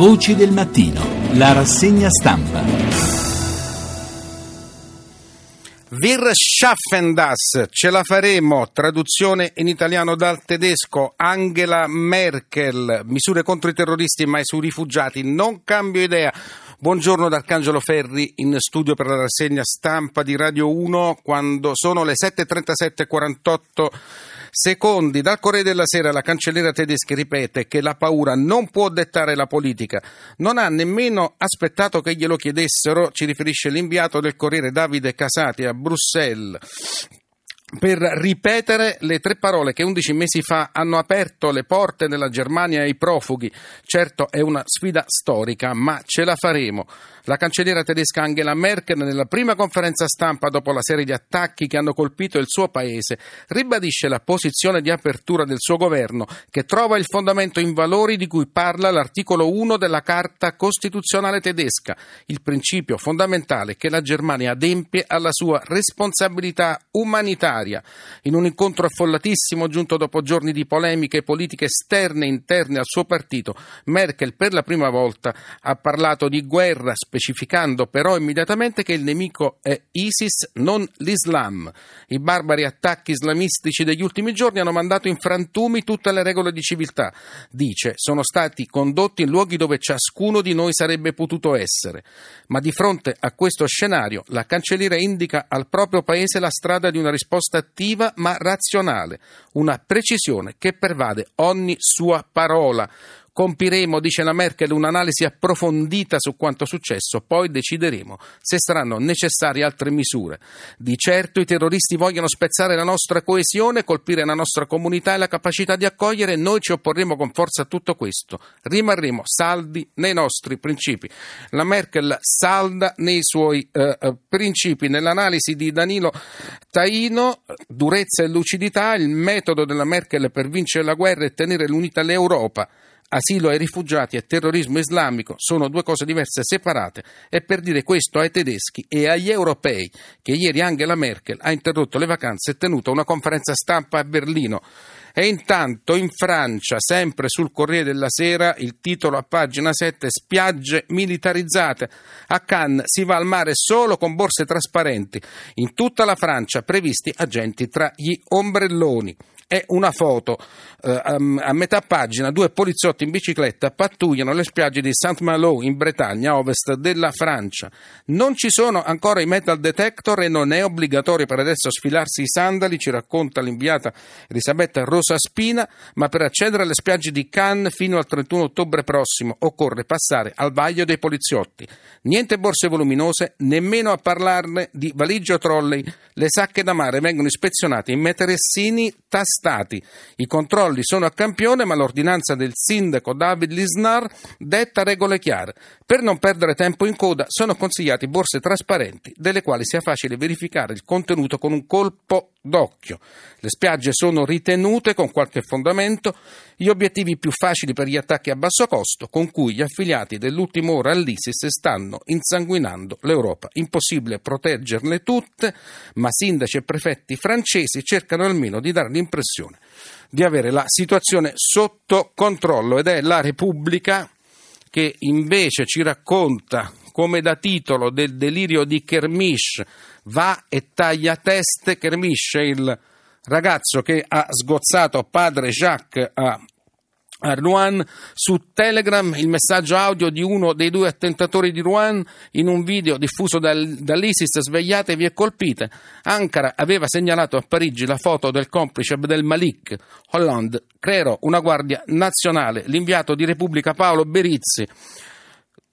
Voci del mattino, la rassegna stampa. Wir schaffen das, ce la faremo, traduzione in italiano dal tedesco, Angela Merkel, misure contro i terroristi mai sui rifugiati, non cambio idea. Buongiorno da Arcangelo Ferri in studio per la rassegna stampa di Radio 1 quando sono le 7.37.48 secondi. Dal Corriere della Sera la cancelliera tedesca ripete che la paura non può dettare la politica. Non ha nemmeno aspettato che glielo chiedessero, ci riferisce l'inviato del Corriere Davide Casati a Bruxelles per ripetere le tre parole che 11 mesi fa hanno aperto le porte della Germania ai profughi. Certo è una sfida storica, ma ce la faremo. La cancelliera tedesca Angela Merkel, nella prima conferenza stampa dopo la serie di attacchi che hanno colpito il suo paese, ribadisce la posizione di apertura del suo governo, che trova il fondamento in valori di cui parla l'articolo 1 della Carta Costituzionale tedesca, il principio fondamentale che la Germania adempie alla sua responsabilità umanitaria. In un incontro affollatissimo, giunto dopo giorni di polemiche politiche esterne e interne al suo partito, Merkel per la prima volta ha parlato di guerra specificando però immediatamente che il nemico è ISIS, non l'Islam. I barbari attacchi islamistici degli ultimi giorni hanno mandato in frantumi tutte le regole di civiltà. Dice, sono stati condotti in luoghi dove ciascuno di noi sarebbe potuto essere. Ma di fronte a questo scenario, la cancelliera indica al proprio paese la strada di una risposta attiva ma razionale, una precisione che pervade ogni sua parola Compiremo, dice la Merkel, un'analisi approfondita su quanto successo, poi decideremo se saranno necessarie altre misure. Di certo i terroristi vogliono spezzare la nostra coesione, colpire la nostra comunità e la capacità di accogliere noi ci opporremo con forza a tutto questo. Rimarremo saldi nei nostri principi. La Merkel salda nei suoi eh, eh principi. Nell'analisi di Danilo Taino, durezza e lucidità, il metodo della Merkel per vincere la guerra e tenere l'unità l'Europa asilo ai rifugiati e terrorismo islamico sono due cose diverse separate e per dire questo ai tedeschi e agli europei che ieri Angela Merkel ha interrotto le vacanze e tenuto una conferenza stampa a Berlino. E intanto in Francia, sempre sul Corriere della Sera, il titolo a pagina 7 Spiagge militarizzate. A Cannes si va al mare solo con borse trasparenti. In tutta la Francia previsti agenti tra gli ombrelloni è una foto eh, a metà pagina, due poliziotti in bicicletta pattugliano le spiagge di Saint-Malo in Bretagna, ovest della Francia. Non ci sono ancora i metal detector e non è obbligatorio per adesso sfilarsi i sandali, ci racconta l'inviata Elisabetta Rosa Spina, ma per accedere alle spiagge di Cannes fino al 31 ottobre prossimo occorre passare al vaglio dei poliziotti. Niente borse voluminose, nemmeno a parlarne di valigie trolley. Le sacche da mare vengono ispezionate in meteressini tastati stati. I controlli sono a campione, ma l'ordinanza del sindaco David Lisnar detta regole chiare. Per non perdere tempo in coda sono consigliati borse trasparenti, delle quali sia facile verificare il contenuto con un colpo d'occhio. Le spiagge sono ritenute con qualche fondamento gli obiettivi più facili per gli attacchi a basso costo con cui gli affiliati dell'ultima ora all'ISIS stanno insanguinando l'Europa. Impossibile proteggerle tutte, ma sindaci e prefetti francesi cercano almeno di dare l'impressione di avere la situazione sotto controllo ed è la Repubblica che invece ci racconta come da titolo del delirio di Kermish va e taglia teste. È il ragazzo che ha sgozzato padre Jacques a a Rouen su Telegram il messaggio audio di uno dei due attentatori di Rouen in un video diffuso dal, dall'ISIS svegliatevi e colpite. Ankara aveva segnalato a Parigi la foto del complice Abdel Malik. Hollande creò una guardia nazionale. L'inviato di Repubblica Paolo Berizzi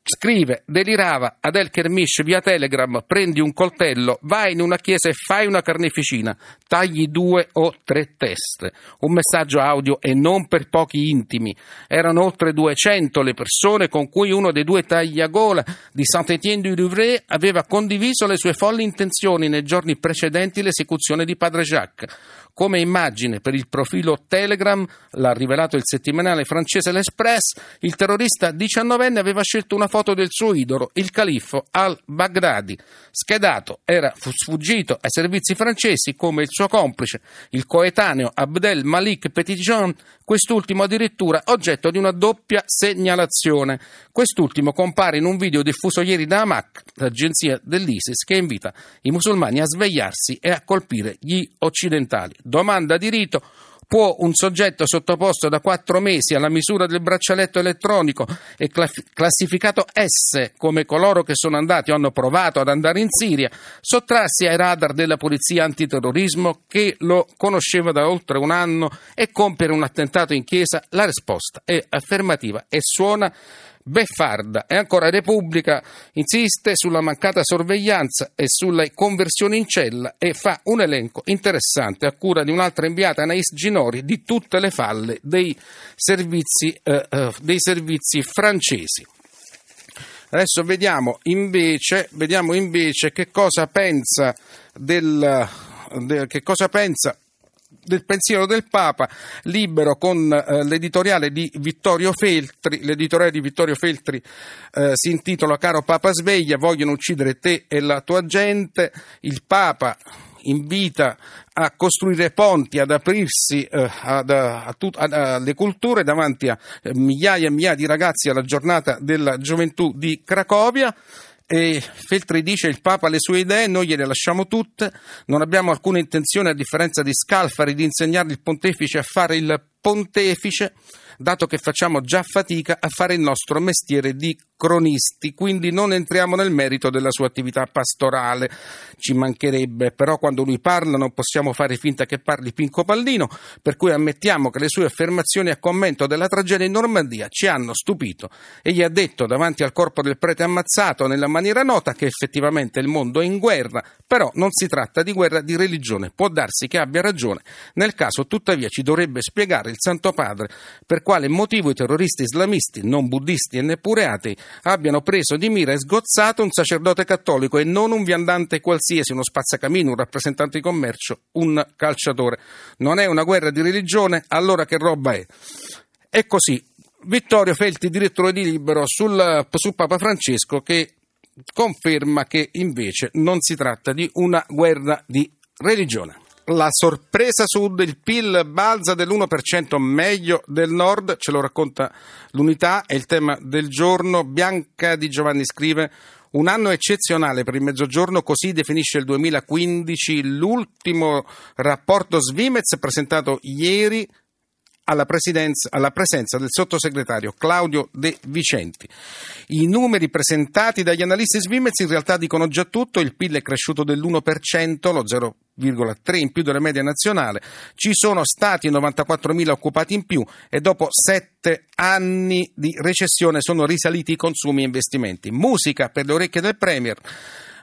Scrive, delirava ad El Kermish via Telegram, prendi un coltello, vai in una chiesa e fai una carneficina, tagli due o tre teste. Un messaggio audio e non per pochi intimi. Erano oltre 200 le persone con cui uno dei due tagliagola di Saint-Étienne-du-Louvre aveva condiviso le sue folli intenzioni nei giorni precedenti l'esecuzione di padre Jacques. Come immagine per il profilo Telegram, l'ha rivelato il settimanale francese L'Express, il terrorista diciannovenne aveva scelto una foto del suo idolo, il califfo al-Baghdadi. Schedato, era sfuggito ai servizi francesi come il suo complice, il coetaneo Abdel Malik Petitjean, quest'ultimo addirittura oggetto di una doppia segnalazione. Quest'ultimo compare in un video diffuso ieri da Hamak, l'agenzia dell'ISIS, che invita i musulmani a svegliarsi e a colpire gli occidentali. Domanda di rito Può un soggetto sottoposto da quattro mesi alla misura del braccialetto elettronico e classificato S come coloro che sono andati o hanno provato ad andare in Siria sottrarsi ai radar della polizia antiterrorismo che lo conosceva da oltre un anno e compiere un attentato in chiesa? La risposta è affermativa e suona beffarda e ancora Repubblica insiste sulla mancata sorveglianza e sulle conversioni in cella e fa un elenco interessante a cura di un'altra inviata Anais Ginori di tutte le falle dei servizi, eh, eh, dei servizi francesi. Adesso vediamo invece, vediamo invece che cosa pensa del, de, che cosa pensa del pensiero del Papa, libero con eh, l'editoriale di Vittorio Feltri. L'editoriale di Vittorio Feltri eh, si intitola Caro Papa sveglia, vogliono uccidere te e la tua gente. Il Papa invita a costruire ponti, ad aprirsi eh, ad, a tut, ad, alle culture davanti a eh, migliaia e migliaia di ragazzi alla giornata della gioventù di Cracovia. E Feltri dice il Papa ha le sue idee, noi gliele lasciamo tutte, non abbiamo alcuna intenzione, a differenza di Scalfari, di insegnare il pontefice a fare il pontefice, dato che facciamo già fatica a fare il nostro mestiere di cronisti, quindi non entriamo nel merito della sua attività pastorale, ci mancherebbe, però quando lui parla non possiamo fare finta che parli Pinco Pallino, per cui ammettiamo che le sue affermazioni a commento della tragedia in Normandia ci hanno stupito. Egli ha detto davanti al corpo del prete ammazzato nella maniera nota che effettivamente il mondo è in guerra, però non si tratta di guerra di religione, può darsi che abbia ragione, nel caso tuttavia ci dovrebbe spiegare il Santo Padre per quale motivo i terroristi islamisti, non buddisti e neppure atei, abbiano preso di mira e sgozzato un sacerdote cattolico e non un viandante qualsiasi, uno spazzacamino, un rappresentante di commercio, un calciatore. Non è una guerra di religione, allora che roba è? E così, Vittorio Felti, direttore di Libero, sul, su Papa Francesco che conferma che invece non si tratta di una guerra di religione la sorpresa sud, il PIL balza dell'1% meglio del nord, ce lo racconta l'unità, è il tema del giorno. Bianca Di Giovanni scrive un anno eccezionale per il Mezzogiorno, così definisce il 2015 l'ultimo rapporto Svimez presentato ieri alla, alla, presenza del sottosegretario Claudio De Vicenti. I numeri presentati dagli analisti Svimez in realtà dicono già tutto, il PIL è cresciuto dell'1%, lo 0,3 in più della media nazionale, ci sono stati 94.000 occupati in più e dopo sette anni di recessione sono risaliti i consumi e investimenti. Musica per le orecchie del Premier.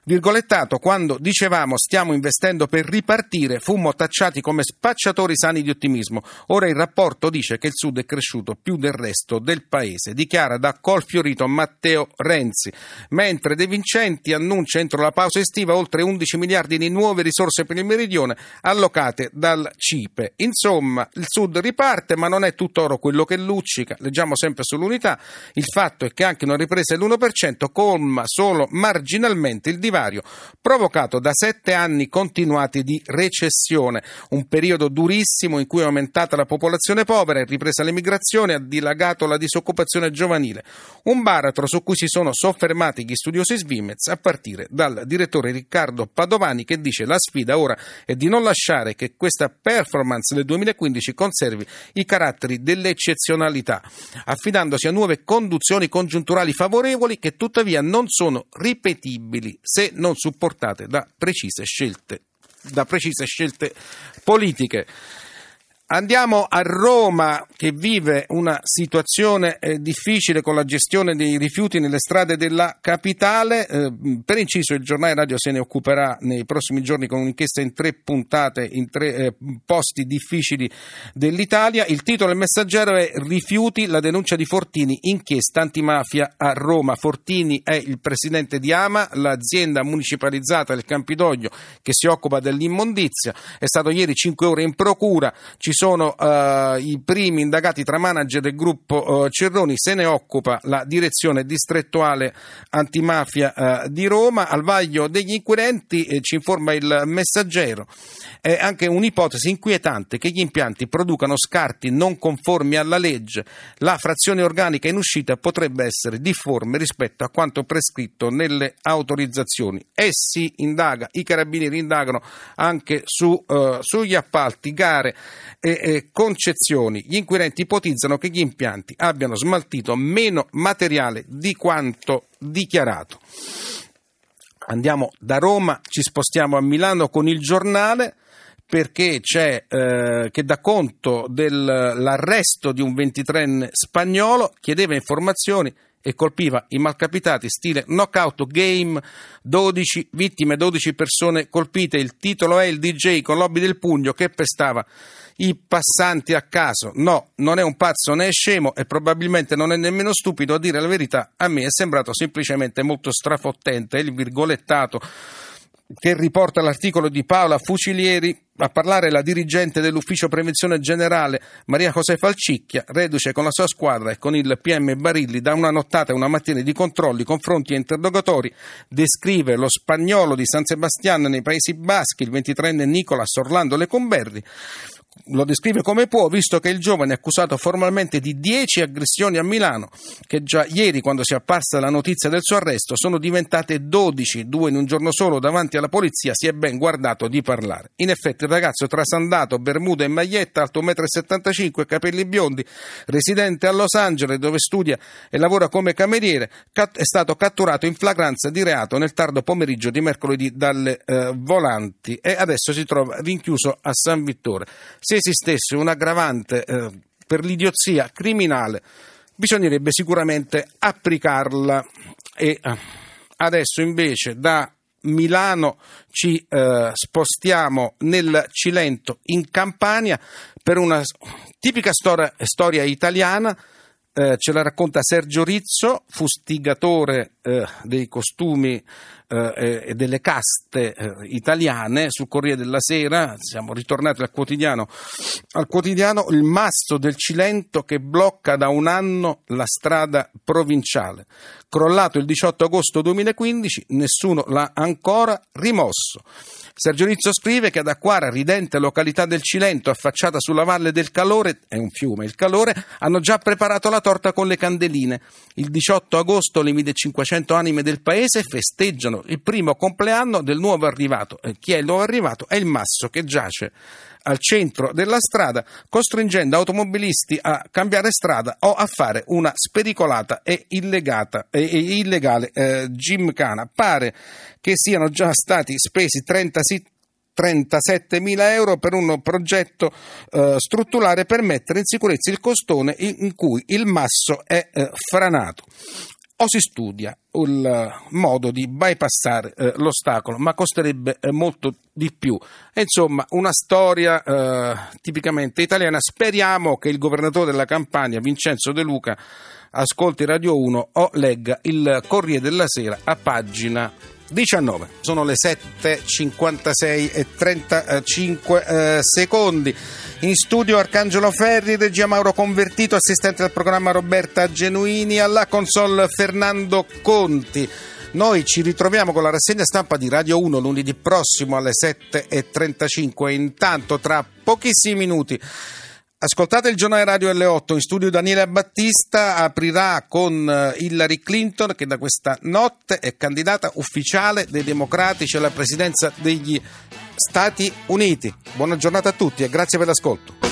Virgolettato, quando dicevamo stiamo investendo per ripartire, fummo tacciati come spacciatori sani di ottimismo. Ora il rapporto dice che il Sud è cresciuto più del resto del paese, dichiara da colfiorito Matteo Renzi, mentre De Vincenti annuncia entro la pausa estiva oltre 11 miliardi di nuove risorse per il meridione allocate dal CIPE. Insomma, il Sud riparte, ma non è tutto oro quello che luccica. Leggiamo sempre sull'unità. Il fatto è che anche una ripresa dell'1% colma solo marginalmente il divario divario provocato da sette anni continuati di recessione, un periodo durissimo in cui è aumentata la popolazione povera, è ripresa l'emigrazione, ha dilagato la disoccupazione giovanile, un baratro su cui si sono soffermati gli studiosi Svimez a partire dal direttore Riccardo Padovani che dice la sfida ora è di non lasciare che questa performance del 2015 conservi i caratteri dell'eccezionalità, affidandosi a nuove conduzioni congiunturali favorevoli che tuttavia non sono ripetibili. Se non supportate da precise scelte, da precise scelte politiche. Andiamo a Roma che vive una situazione eh, difficile con la gestione dei rifiuti nelle strade della capitale. Eh, per inciso il giornale radio se ne occuperà nei prossimi giorni con un'inchiesta in tre puntate in tre eh, posti difficili dell'Italia. Il titolo del messaggero è Rifiuti, la denuncia di Fortini, inchiesta antimafia a Roma. Fortini è il presidente di Ama, l'azienda municipalizzata del Campidoglio che si occupa dell'immondizia. È stato ieri cinque ore in procura. Ci sono uh, i primi indagati tra manager del gruppo uh, Cerroni, se ne occupa la direzione distrettuale antimafia uh, di Roma. Al vaglio degli inquirenti eh, ci informa il messaggero. È anche un'ipotesi inquietante che gli impianti producano scarti non conformi alla legge. La frazione organica in uscita potrebbe essere difforme rispetto a quanto prescritto nelle autorizzazioni. Essi indaga, i carabinieri indagano anche su, sugli appalti, gare e, concezioni. Gli inquirenti ipotizzano che gli impianti abbiano smaltito meno materiale di quanto dichiarato. Andiamo da Roma, ci spostiamo a Milano con il giornale perché c'è eh, che dà conto dell'arresto di un 23enne spagnolo, chiedeva informazioni e colpiva i malcapitati stile knockout game, 12 vittime, 12 persone colpite. Il titolo è il DJ con l'obby del pugno che pestava i passanti a caso. No, non è un pazzo né è scemo e probabilmente non è nemmeno stupido a dire la verità. A me è sembrato semplicemente molto strafottente il virgolettato che riporta l'articolo di Paola Fucilieri a parlare la dirigente dell'ufficio prevenzione generale Maria José Falcicchia, reduce con la sua squadra e con il PM Barilli da una nottata e una mattina di controlli, confronti e interrogatori, descrive lo spagnolo di San Sebastian nei Paesi Baschi, il 23enne Nicolas Orlando Lecomberri, lo descrive come può, visto che il giovane è accusato formalmente di 10 aggressioni a Milano, che già ieri, quando si è apparsa la notizia del suo arresto, sono diventate 12, due in un giorno solo davanti alla polizia, si è ben guardato di parlare. In effetti il ragazzo trasandato, bermuda e maglietta, alto 1,75 m, capelli biondi, residente a Los Angeles dove studia e lavora come cameriere, è stato catturato in flagranza di reato nel tardo pomeriggio di mercoledì dalle eh, volanti e adesso si trova rinchiuso a San Vittore se esistesse un'aggravante eh, per l'idiozia criminale, bisognerebbe sicuramente applicarla. E eh, adesso invece da Milano ci eh, spostiamo nel Cilento in Campania per una tipica storia, storia italiana. Eh, ce la racconta Sergio Rizzo, fustigatore eh, dei costumi eh, e delle caste eh, italiane sul Corriere della Sera, siamo ritornati al quotidiano, al quotidiano il masso del Cilento che blocca da un anno la strada provinciale. Crollato il 18 agosto 2015, nessuno l'ha ancora rimosso. Sergio Rizzo scrive che ad Acquara, ridente località del Cilento, affacciata sulla valle del Calore, è un fiume il Calore, hanno già preparato la torta con le candeline. Il 18 agosto le 1500 anime del paese festeggiano il primo compleanno del nuovo arrivato. E chi è il nuovo arrivato? È il Masso che giace al centro della strada, costringendo automobilisti a cambiare strada o a fare una spericolata e, illegata, e, e illegale eh, gymkhana. Pare che siano già stati spesi 30 37.000 euro per un progetto eh, strutturale per mettere in sicurezza il costone in cui il masso è eh, franato o si studia il modo di bypassare eh, l'ostacolo, ma costerebbe eh, molto di più. E, insomma, una storia eh, tipicamente italiana. Speriamo che il governatore della Campania, Vincenzo De Luca, ascolti Radio 1 o legga il Corriere della Sera a pagina 19. Sono le 7.56 e 35 eh, secondi. In studio Arcangelo Ferri, regia Mauro Convertito, assistente del programma Roberta Genuini, alla console Fernando Conti. Noi ci ritroviamo con la rassegna stampa di Radio 1 lunedì prossimo alle 7.35. Intanto, tra pochissimi minuti. Ascoltate il giornale radio L8 in studio Daniele Battista aprirà con eh, Hillary Clinton che da questa notte è candidata ufficiale dei democratici alla presidenza degli Stati Uniti. Buona giornata a tutti e grazie per l'ascolto.